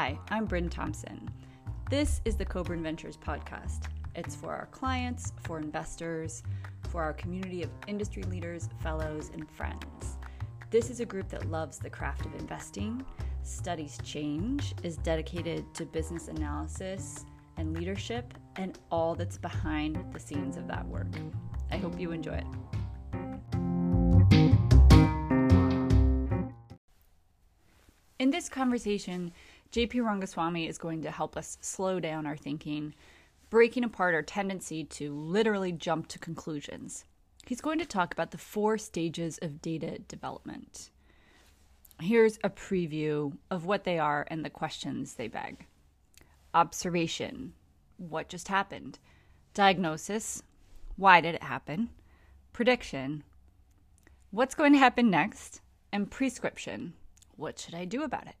Hi, I'm Bryn Thompson. This is the Coburn Ventures podcast. It's for our clients, for investors, for our community of industry leaders, fellows, and friends. This is a group that loves the craft of investing, studies change, is dedicated to business analysis and leadership, and all that's behind the scenes of that work. I hope you enjoy it. In this conversation, JP Rangaswami is going to help us slow down our thinking, breaking apart our tendency to literally jump to conclusions. He's going to talk about the four stages of data development. Here's a preview of what they are and the questions they beg. Observation. What just happened, diagnosis. Why did it happen, prediction. What's going to happen next, and prescription. What should I do about it?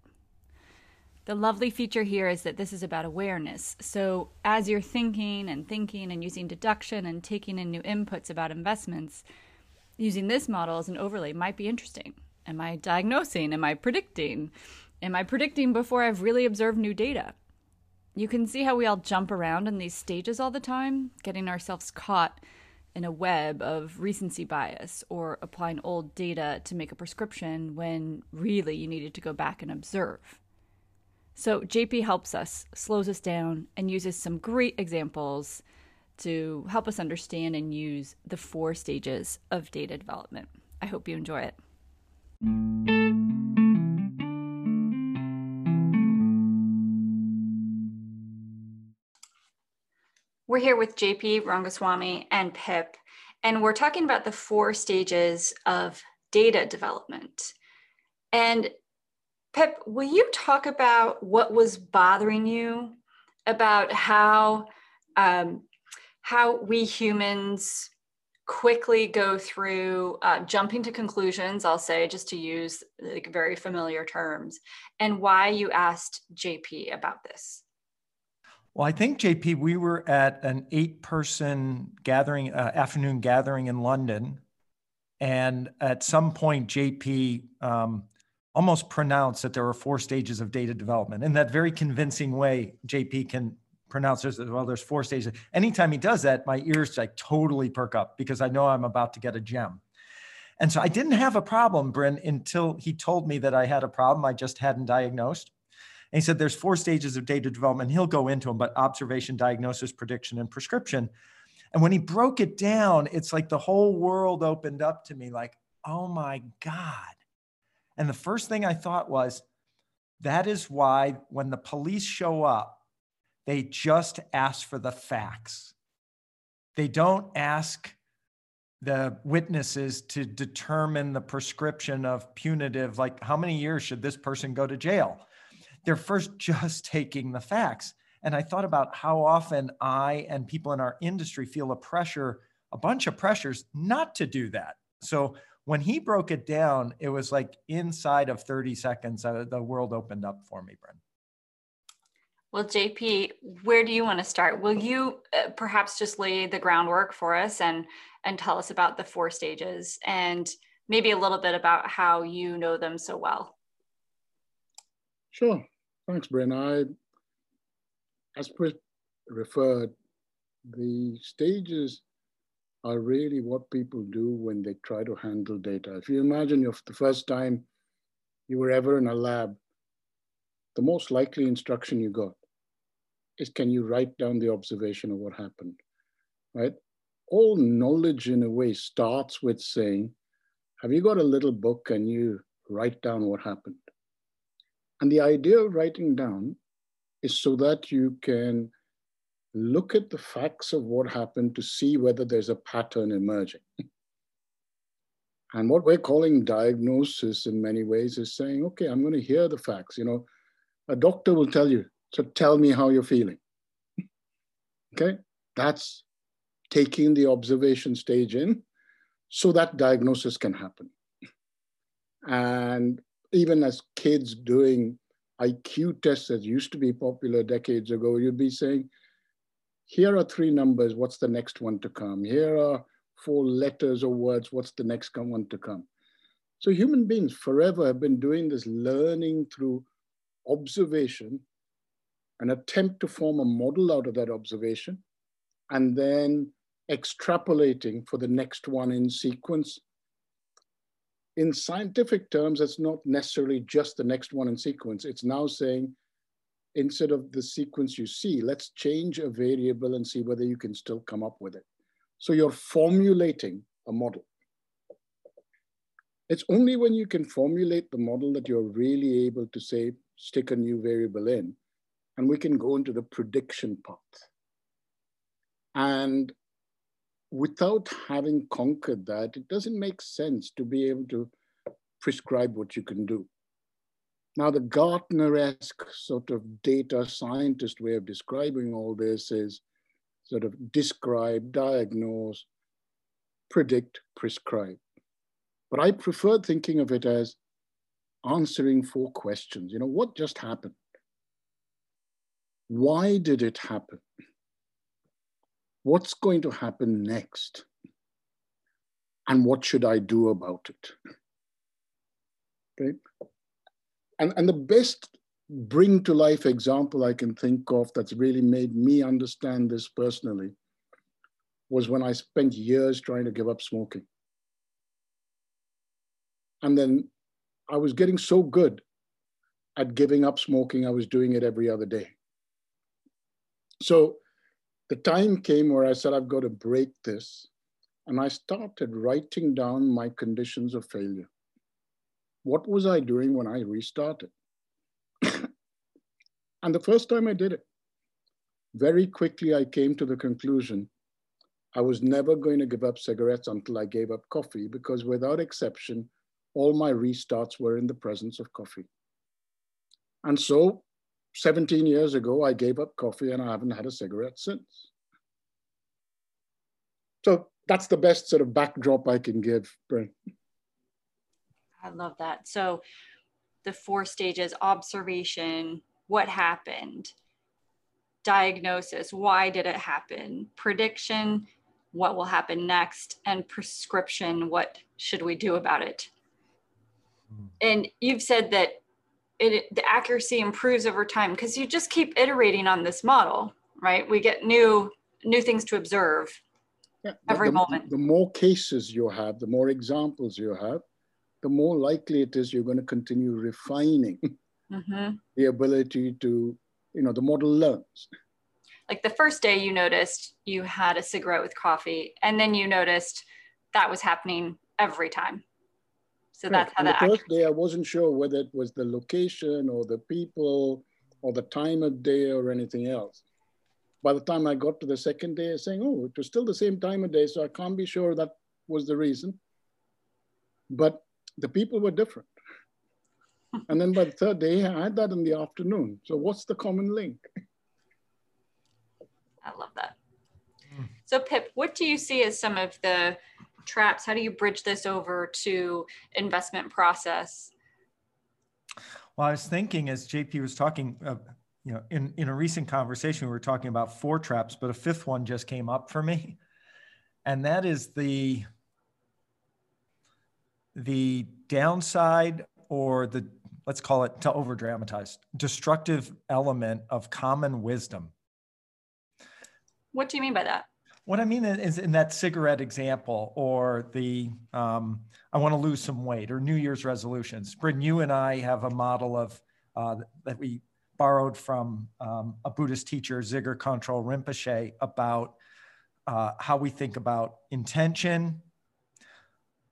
The lovely feature here is that this is about awareness. So, as you're thinking and thinking and using deduction and taking in new inputs about investments, using this model as an overlay might be interesting. Am I diagnosing? Am I predicting? Am I predicting before I've really observed new data? You can see how we all jump around in these stages all the time, getting ourselves caught in a web of recency bias or applying old data to make a prescription when really you needed to go back and observe. So, JP helps us, slows us down, and uses some great examples to help us understand and use the four stages of data development. I hope you enjoy it. We're here with JP Rangaswami and Pip, and we're talking about the four stages of data development. And Pip, will you talk about what was bothering you about how um, how we humans quickly go through uh, jumping to conclusions? I'll say just to use like very familiar terms, and why you asked JP about this. Well, I think, JP, we were at an eight person gathering, uh, afternoon gathering in London. And at some point, JP um, almost pronounced that there are four stages of data development. In that very convincing way, JP can pronounce there's, well, there's four stages. Anytime he does that, my ears like totally perk up because I know I'm about to get a gem. And so I didn't have a problem, Bryn, until he told me that I had a problem I just hadn't diagnosed. And he said there's four stages of data development. He'll go into them, but observation, diagnosis, prediction, and prescription. And when he broke it down, it's like the whole world opened up to me like, oh my God. And the first thing I thought was, that is why when the police show up, they just ask for the facts. They don't ask the witnesses to determine the prescription of punitive, like how many years should this person go to jail? they're first just taking the facts. And I thought about how often I and people in our industry feel a pressure, a bunch of pressures not to do that. So when he broke it down, it was like inside of 30 seconds, uh, the world opened up for me, Bryn. Well, JP, where do you want to start? Will you uh, perhaps just lay the groundwork for us and and tell us about the four stages and maybe a little bit about how you know them so well? Sure. Thanks, Bryn. I, as referred, the stages are really what people do when they try to handle data. If you imagine your, the first time you were ever in a lab, the most likely instruction you got is can you write down the observation of what happened, right? All knowledge in a way starts with saying, have you got a little book and you write down what happened? And the idea of writing down is so that you can look at the facts of what happened to see whether there's a pattern emerging. and what we're calling diagnosis in many ways is saying, okay, I'm going to hear the facts. You know, a doctor will tell you, so tell me how you're feeling. okay, that's taking the observation stage in so that diagnosis can happen. And even as kids doing IQ tests that used to be popular decades ago, you'd be saying, here are three numbers, what's the next one to come? Here are four letters or words, what's the next one to come? So human beings forever have been doing this learning through observation, an attempt to form a model out of that observation, and then extrapolating for the next one in sequence. In scientific terms, it's not necessarily just the next one in sequence. It's now saying, instead of the sequence you see, let's change a variable and see whether you can still come up with it. So you're formulating a model. It's only when you can formulate the model that you're really able to say, stick a new variable in, and we can go into the prediction part. And without having conquered that, it doesn't make sense to be able to prescribe what you can do. Now, the Gartner-esque sort of data scientist way of describing all this is sort of describe, diagnose, predict, prescribe. But I prefer thinking of it as answering four questions. You know, what just happened? Why did it happen? What's going to happen next? And what should I do about it? Okay. And, and the best bring to life example I can think of that's really made me understand this personally was when I spent years trying to give up smoking. And then I was getting so good at giving up smoking, I was doing it every other day. So the time came where I said, I've got to break this. And I started writing down my conditions of failure. What was I doing when I restarted? and the first time I did it, very quickly I came to the conclusion I was never going to give up cigarettes until I gave up coffee because without exception, all my restarts were in the presence of coffee. And so 17 years ago, I gave up coffee and I haven't had a cigarette since. So that's the best sort of backdrop I can give. I love that. So the four stages observation, what happened, diagnosis, why did it happen, prediction, what will happen next, and prescription, what should we do about it? Hmm. And you've said that it, the accuracy improves over time because you just keep iterating on this model, right? We get new new things to observe yeah, every the, moment. The more cases you have, the more examples you have, the more likely it is you're going to continue refining mm-hmm. the ability to, you know, the model learns. Like the first day you noticed you had a cigarette with coffee, and then you noticed that was happening every time. So that's how that. The first day, I wasn't sure whether it was the location or the people or the time of day or anything else. By the time I got to the second day, saying, "Oh, it was still the same time of day," so I can't be sure that was the reason. But the people were different. and then by the third day, I had that in the afternoon. So what's the common link? I love that. So Pip, what do you see as some of the traps? How do you bridge this over to investment process? Well, I was thinking as JP was talking, uh, you know, in, in a recent conversation, we were talking about four traps, but a fifth one just came up for me. And that is the, the downside or the, let's call it to over dramatize, destructive element of common wisdom. What do you mean by that? What I mean is in that cigarette example, or the um, I want to lose some weight, or New Year's resolutions. Bryn, you and I have a model of uh, that we borrowed from um, a Buddhist teacher, Dzigar Kongtrul Rinpoche, about uh, how we think about intention,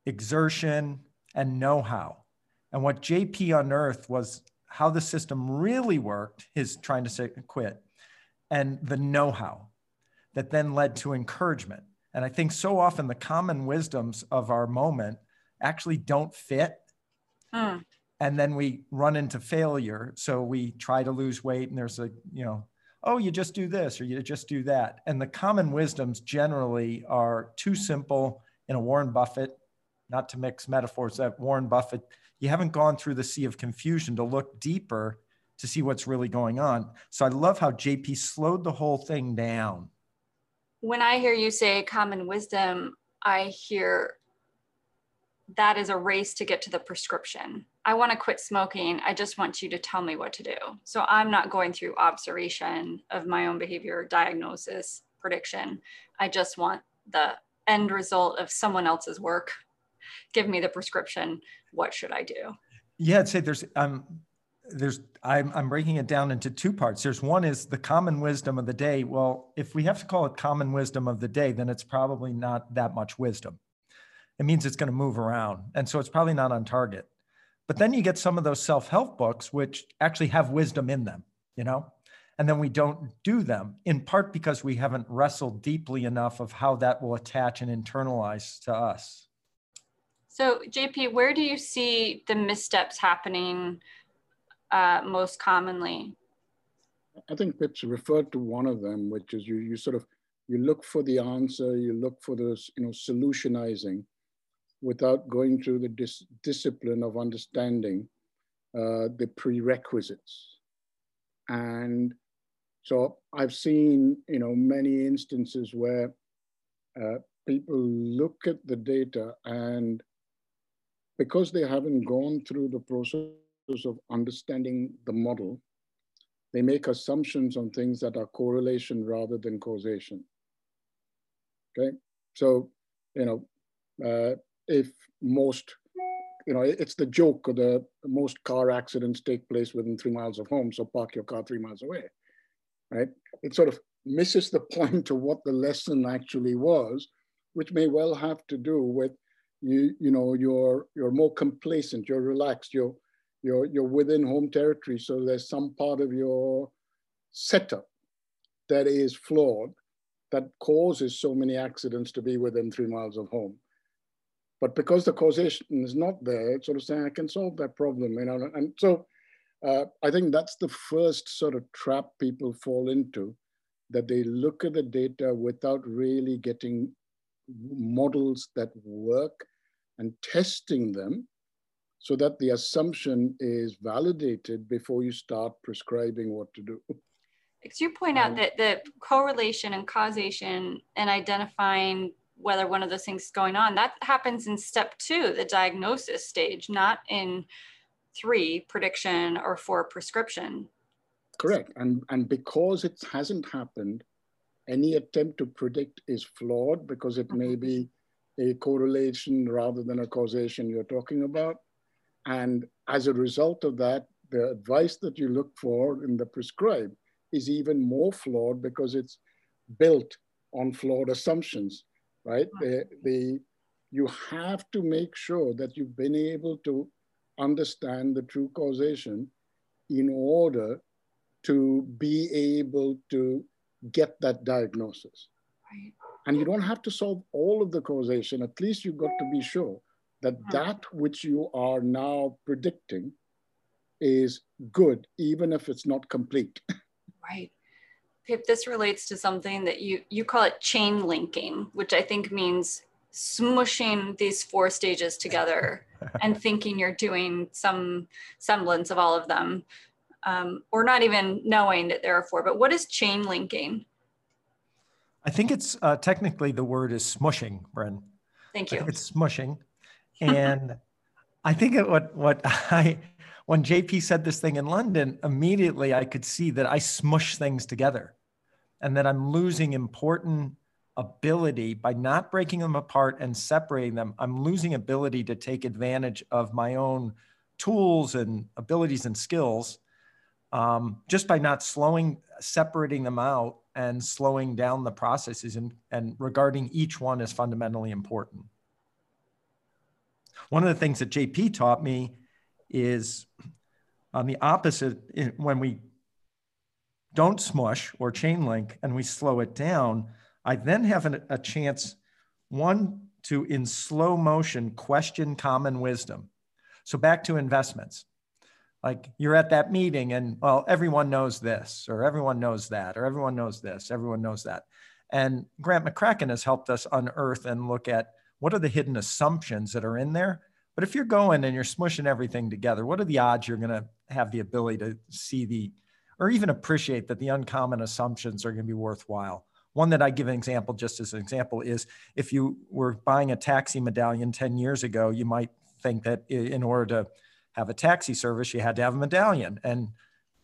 exertion, and know-how. And what JP unearthed was how the system really worked. His trying to say quit, and the know-how that then led to encouragement. And I think so often the common wisdoms of our moment actually don't fit. Hmm. And then we run into failure. So we try to lose weight, and there's a, you know, oh, you just do this or you just do that. And the common wisdoms generally are too simple in a Warren Buffett, not to mix metaphors, that Warren Buffett, you haven't gone through the sea of confusion to look deeper to see what's really going on. So I love how JP slowed the whole thing down when I hear you say common wisdom, I hear that is a race to get to the prescription. I want to quit smoking. I just want you to tell me what to do. So I'm not going through observation of my own behavior, diagnosis, prediction. I just want the end result of someone else's work. Give me the prescription. What should I do? Yeah, I'd say there's um there's I'm I'm breaking it down into two parts. There's one is the common wisdom of the day. Well, if we have to call it common wisdom of the day, then it's probably not that much wisdom. It means it's going to move around. And so it's probably not on target. But then you get some of those self-help books which actually have wisdom in them, you know? And then we don't do them in part because we haven't wrestled deeply enough of how that will attach and internalize to us. So, JP, where do you see the missteps happening uh, most commonly? I think Pip's referred to one of them, which is you you sort of you look for the answer, you look for the you know solutionizing, without going through the dis discipline of understanding uh, the prerequisites. And so I've seen you know many instances where uh, people look at the data and because they haven't gone through the process of understanding the model, they make assumptions on things that are correlation rather than causation. Okay, so you know, uh, if most, you know, it's the joke of the most car accidents take place within three miles of home, so park your car three miles away, right? It sort of misses the point of what the lesson actually was, which may well have to do with you, you know, you're you're more complacent, you're relaxed, you're you're, you're within home territory. So there's some part of your setup that is flawed that causes so many accidents to be within three miles of home. But because the causation is not there, it's sort of saying I can solve that problem, you know. And so uh, I think that's the first sort of trap people fall into, that they look at the data without really getting models that work and testing them so that the assumption is validated before you start prescribing what to do. Because you point out um, that the correlation and causation and identifying whether one of those things is going on, that happens in step two, the diagnosis stage, not in three, prediction, or four, prescription. Correct. And, and because it hasn't happened, any attempt to predict is flawed because it may be a correlation rather than a causation you're talking about. And as a result of that, the advice that you look for in the prescribe is even more flawed because it's built on flawed assumptions, right? The, the, you have to make sure that you've been able to understand the true causation in order to be able to get that diagnosis. Right. And you don't have to solve all of the causation, at least you've got to be sure that that which you are now predicting is good, even if it's not complete. Right. Pip, this relates to something that you, you call it chain linking, which I think means smushing these four stages together and thinking you're doing some semblance of all of them, um, or not even knowing that there are four. But what is chain linking? I think it's uh, technically the word is smushing, Bryn. Thank you. It's smushing and I think what what I when JP said this thing in London, immediately I could see that I smush things together and that I'm losing important ability by not breaking them apart and separating them. I'm losing ability to take advantage of my own tools and abilities and skills um, just by not slowing, separating them out and slowing down the processes and, and regarding each one as fundamentally important. One of the things that JP taught me is on the opposite, when we don't smush or chain link and we slow it down, I then have an, a chance, one, to in slow motion question common wisdom. So back to investments. Like you're at that meeting and, well, everyone knows this, or everyone knows that, or everyone knows this, everyone knows that. And Grant McCracken has helped us unearth and look at what are the hidden assumptions that are in there? But if you're going and you're smushing everything together, what are the odds you're going to have the ability to see the, or even appreciate that the uncommon assumptions are going to be worthwhile? one that I give an example, just as an example, is if you were buying a taxi medallion 10 years ago, you might think that in order to have a taxi service, you had to have a medallion. And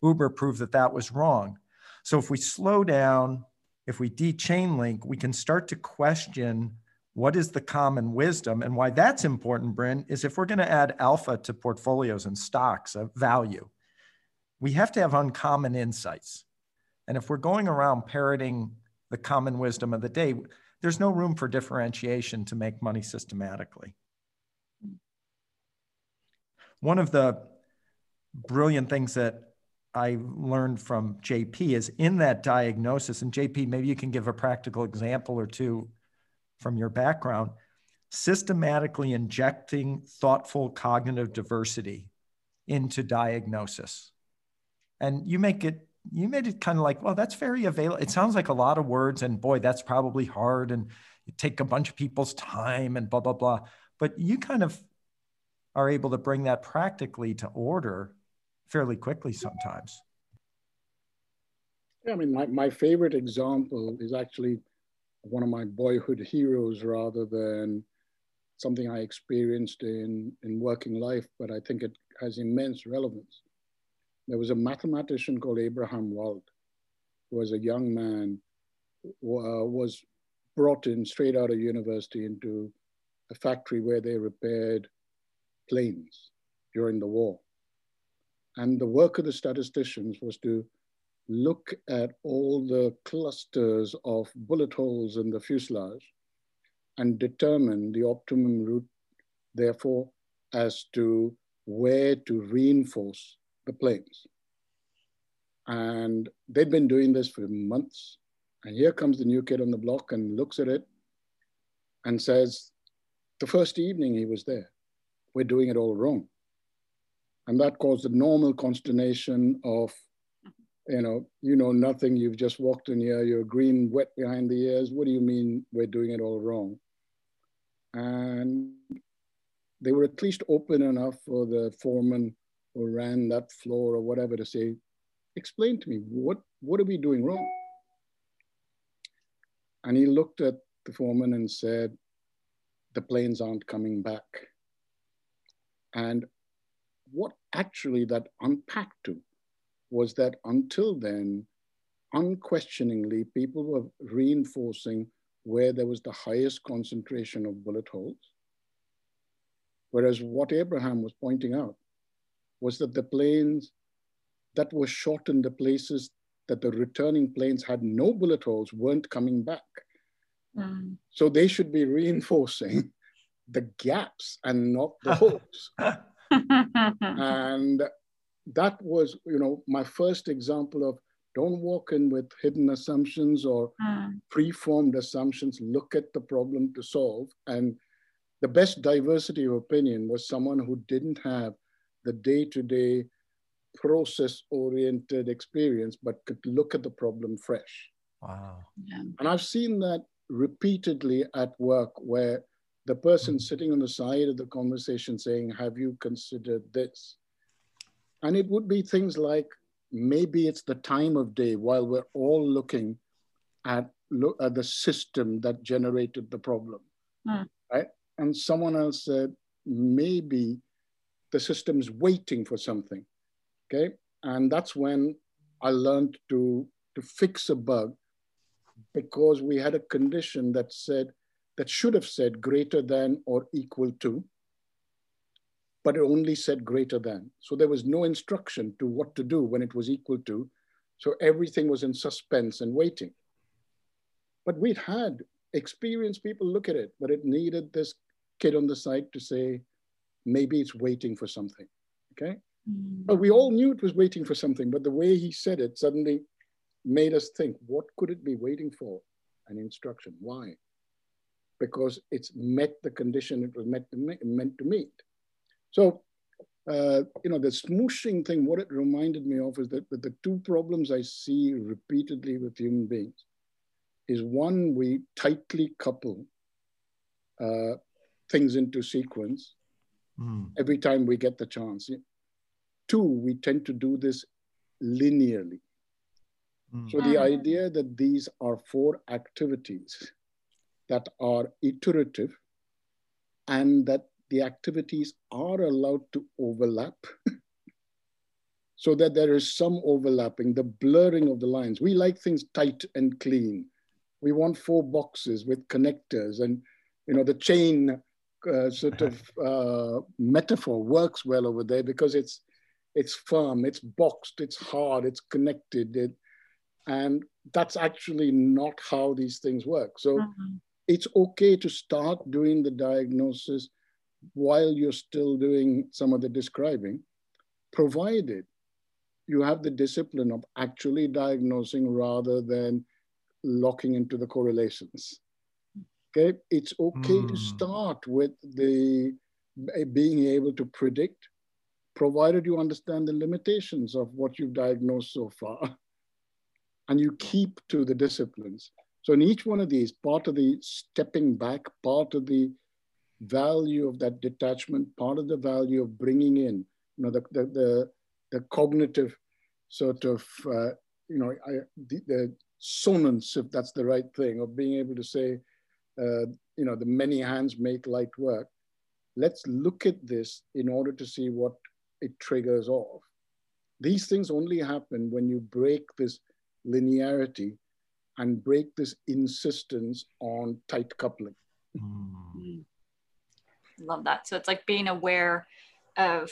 Uber proved that that was wrong. So if we slow down, if we de-chain link, we can start to question what is the common wisdom and why that's important, Bryn, is if we're going to add alpha to portfolios and stocks of value, we have to have uncommon insights. And if we're going around parroting the common wisdom of the day, there's no room for differentiation to make money systematically. One of the brilliant things that I learned from JP is in that diagnosis, and JP, maybe you can give a practical example or two from your background, systematically injecting thoughtful cognitive diversity into diagnosis. And you make it, you made it kind of like, well, that's very available. It sounds like a lot of words, and boy, that's probably hard, and take a bunch of people's time and blah, blah, blah. But you kind of are able to bring that practically to order fairly quickly sometimes. Yeah, I mean, my, my favorite example is actually one of my boyhood heroes rather than something I experienced in, in working life, but I think it has immense relevance. There was a mathematician called Abraham Wald, who was a young man, uh, was brought in straight out of university into a factory where they repaired planes during the war. And the work of the statisticians was to look at all the clusters of bullet holes in the fuselage and determine the optimum route, therefore, as to where to reinforce the planes. And they'd been doing this for months. And here comes the new kid on the block and looks at it and says, the first evening he was there, we're doing it all wrong. And that caused the normal consternation of you know, you know nothing, you've just walked in here, you're green, wet behind the ears. What do you mean we're doing it all wrong? And they were at least open enough for the foreman who ran that floor or whatever to say, explain to me, what, what are we doing wrong? And he looked at the foreman and said, the planes aren't coming back. And what actually that unpacked to was that until then, unquestioningly, people were reinforcing where there was the highest concentration of bullet holes. Whereas what Abraham was pointing out was that the planes that were shot in the places that the returning planes had no bullet holes weren't coming back. Mm. So they should be reinforcing the gaps and not the holes. and that was, you know, my first example of don't walk in with hidden assumptions or mm. preformed assumptions. Look at the problem to solve. And the best diversity of opinion was someone who didn't have the day-to-day process-oriented experience, but could look at the problem fresh. Wow. Yeah. And I've seen that repeatedly at work where the person mm. sitting on the side of the conversation saying, have you considered this? And it would be things like maybe it's the time of day while we're all looking at, look, at the system that generated the problem, mm. right? And someone else said, maybe the system's waiting for something, okay? And that's when I learned to, to fix a bug because we had a condition that said, that should have said greater than or equal to, but it only said greater than. So there was no instruction to what to do when it was equal to. So everything was in suspense and waiting. But we'd had experienced people look at it, but it needed this kid on the side to say, maybe it's waiting for something, okay? Mm. But we all knew it was waiting for something, but the way he said it suddenly made us think, what could it be waiting for? An instruction, why? Because it's met the condition it was meant to, meant to meet. So, uh, you know, the smooshing thing, what it reminded me of is that, that the two problems I see repeatedly with human beings is one, we tightly couple uh, things into sequence mm. every time we get the chance. Two, we tend to do this linearly. Mm. So the mm. idea that these are four activities that are iterative and that the activities are allowed to overlap so that there is some overlapping, the blurring of the lines. We like things tight and clean. We want four boxes with connectors and you know the chain uh, sort of uh, metaphor works well over there because it's it's firm, it's boxed, it's hard, it's connected, it, and that's actually not how these things work. So mm-hmm. It's okay to start doing the diagnosis while you're still doing some of the describing, provided you have the discipline of actually diagnosing rather than locking into the correlations. Okay, it's okay mm. to hmm. start with the being able to predict, provided you understand the limitations of what you've diagnosed so far, and you keep to the disciplines. So in each one of these, part of the stepping back, part of the value of that detachment, part of the value of bringing in, you know, the the the, the cognitive sort of, uh, you know, I, the, the sonance, if that's the right thing, of being able to say, uh, you know, the many hands make light work. Let's look at this in order to see what it triggers off. These things only happen when you break this linearity and break this insistence on tight coupling. Mm. Love that. So it's like being aware of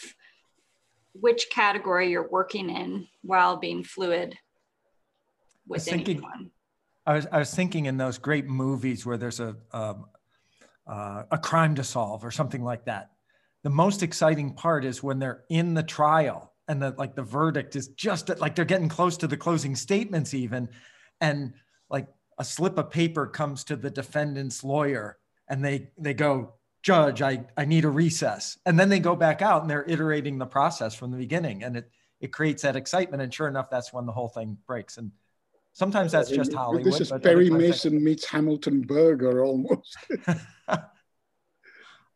which category you're working in while being fluid with thinking, anyone. I was, I was thinking in those great movies where there's a, um, uh, a crime to solve or something like that. The most exciting part is when they're in the trial and the like the verdict is just like they're getting close to the closing statements even and like a slip of paper comes to the defendant's lawyer and they they go judge i i need a recess and then they go back out and they're iterating the process from the beginning and it it creates that excitement and sure enough that's when the whole thing breaks and Sometimes that's just Hollywood. This is Perry Mason meets Hamilton Burger almost. I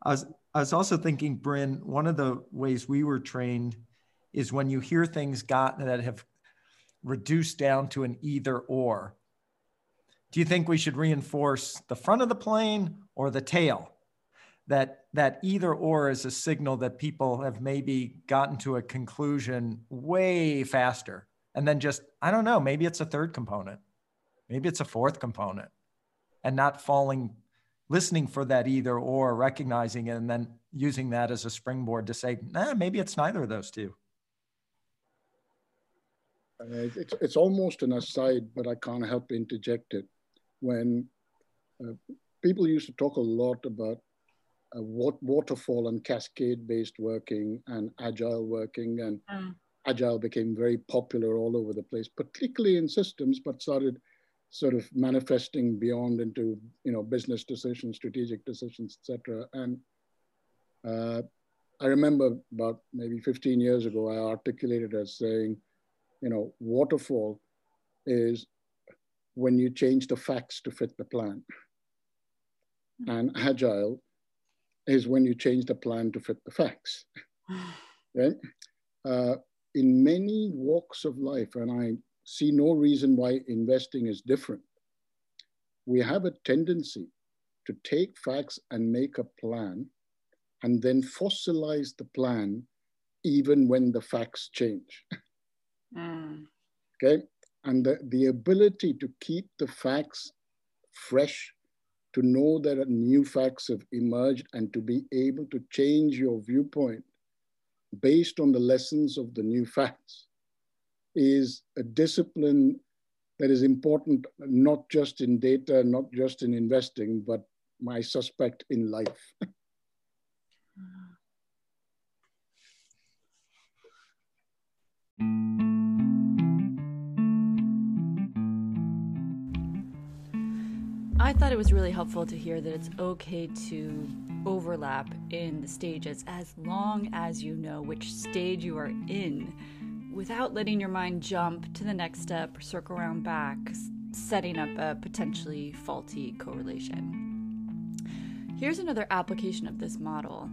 was I was also thinking, Bryn, one of the ways we were trained is when you hear things got that have reduced down to an either or. Do you think we should reinforce the front of the plane or the tail? That that either or is a signal that people have maybe gotten to a conclusion way faster. And then just i don't know maybe it's a third component. Maybe it's a fourth component. And not falling listening for that either or recognizing it and then using that as a springboard to say nah maybe it's neither of those two. Uh, it's, it's almost an aside but i can't help interject it when uh, people used to talk a lot about uh, waterfall and cascade based working and agile working and mm agile became very popular all over the place, particularly in systems, but started sort of manifesting beyond into you know business decisions, strategic decisions, etc. And uh, I remember about maybe 15 years ago, I articulated as saying, you know, waterfall is when you change the facts to fit the plan, and agile is when you change the plan to fit the facts. right? Uh, in many walks of life, and I see no reason why investing is different, we have a tendency to take facts and make a plan and then fossilize the plan even when the facts change. Mm. Okay? And the, the ability to keep the facts fresh, to know that new facts have emerged, and to be able to change your viewpoint based on the lessons of the new facts is a discipline that is important not just in data, not just in investing, but I suspect in life. I thought it was really helpful to hear that it's okay to overlap in the stages as long as you know which stage you are in without letting your mind jump to the next step or circle around back, setting up a potentially faulty correlation. Here's another application of this model.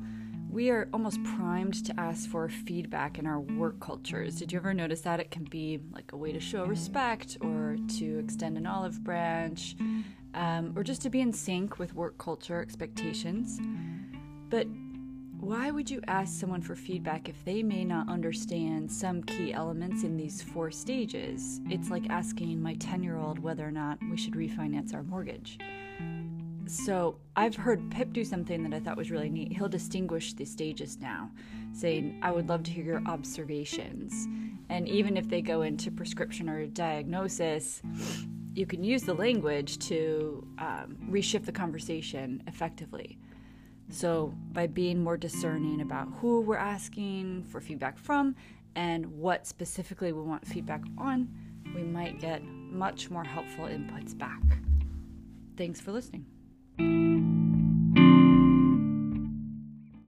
we are almost primed to ask for feedback in our work cultures. Did you ever notice that? It can be like a way to show respect or to extend an olive branch um, or just to be in sync with work culture expectations. But why would you ask someone for feedback if they may not understand some key elements in these four stages? It's like asking my 10 year old whether or not we should refinance our mortgage. So I've heard Pip do something that I thought was really neat. He'll distinguish the stages now, saying, I would love to hear your observations. And even if they go into prescription or diagnosis, you can use the language to um, reshift the conversation effectively. So, by being more discerning about who we're asking for feedback from and what specifically we want feedback on, we might get much more helpful inputs back. Thanks for listening.